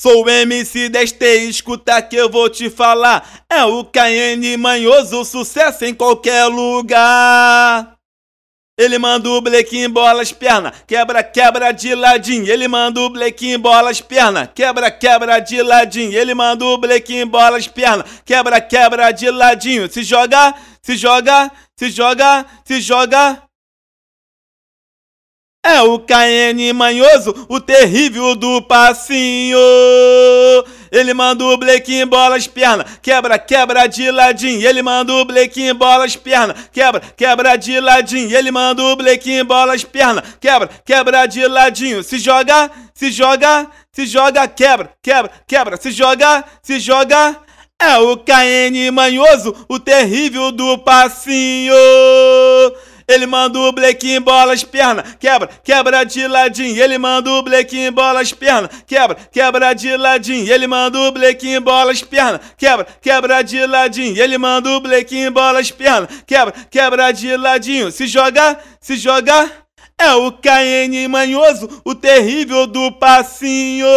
Sou MC Deste, escuta que eu vou te falar. É o KN manhoso, sucesso em qualquer lugar. Ele manda o blequinho bola as pernas, quebra, quebra de ladinho. Ele manda o blequinho bola as pernas, quebra, quebra de ladinho. Ele manda o blequinho bola as pernas, quebra, quebra de ladinho. Se joga, se joga, se joga, se joga. É o KN manhoso, o terrível do passinho. Ele manda o blequinho bola as pernas, quebra, quebra de ladinho. Ele manda o blequinho bola as pernas, quebra, quebra de ladinho. Ele manda o blequinho bola as pernas, quebra, quebra de ladinho. Se joga, se joga, se joga, quebra, quebra, quebra. Se joga, se joga. É o KN manhoso, o terrível do passinho. Ele manda o blequinho bola as pernas, quebra, quebra de ladinho. Ele manda o blequinho bola as pernas, quebra, quebra de ladinho. Ele manda o blequinho bola as pernas, quebra, quebra de ladinho. Ele manda o blequinho bola as pernas, quebra, quebra de ladinho. Se joga, se joga. É o KN manhoso, o terrível do passinho.